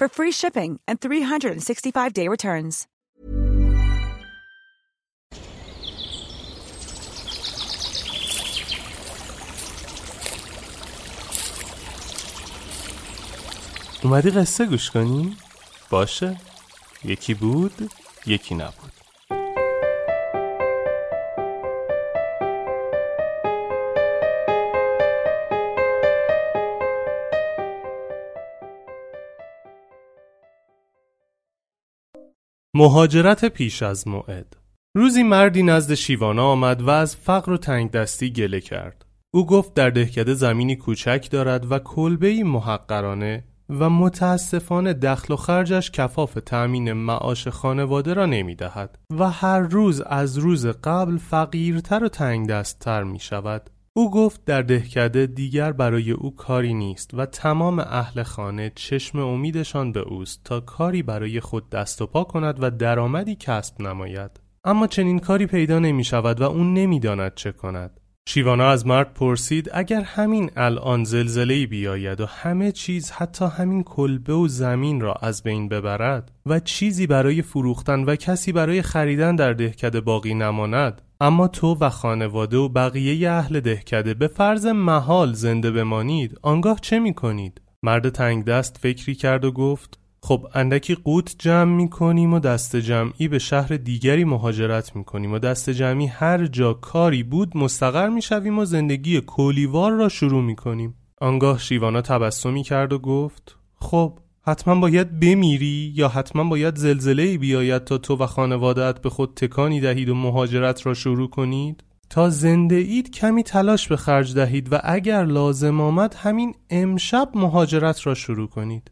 for free shipping and 365-day returns. اومدی قصه گوش کنی؟ باشه یکی بود یکی نبود مهاجرت پیش از موعد روزی مردی نزد شیوانا آمد و از فقر و تنگ دستی گله کرد او گفت در دهکده زمینی کوچک دارد و کلبه‌ای محقرانه و متاسفانه دخل و خرجش کفاف تأمین معاش خانواده را نمی دهد و هر روز از روز قبل فقیرتر و تنگ دستتر می شود. او گفت در دهکده دیگر برای او کاری نیست و تمام اهل خانه چشم امیدشان به اوست تا کاری برای خود دست و پا کند و درآمدی کسب نماید. اما چنین کاری پیدا نمی شود و او نمی‌داند چه کند. شیوانا از مرد پرسید اگر همین الان زلزله بیاید و همه چیز حتی همین کلبه و زمین را از بین ببرد و چیزی برای فروختن و کسی برای خریدن در دهکده باقی نماند اما تو و خانواده و بقیه اهل دهکده به فرض محال زنده بمانید آنگاه چه می کنید؟ مرد تنگ دست فکری کرد و گفت خب اندکی قوت جمع می کنیم و دست جمعی به شهر دیگری مهاجرت می کنیم و دست جمعی هر جا کاری بود مستقر می شویم و زندگی کولیوار را شروع می کنیم آنگاه شیوانا تبسمی کرد و گفت خب حتما باید بمیری یا حتما باید زلزله بیاید تا تو و خانوادت به خود تکانی دهید و مهاجرت را شروع کنید؟ تا زنده اید کمی تلاش به خرج دهید و اگر لازم آمد همین امشب مهاجرت را شروع کنید.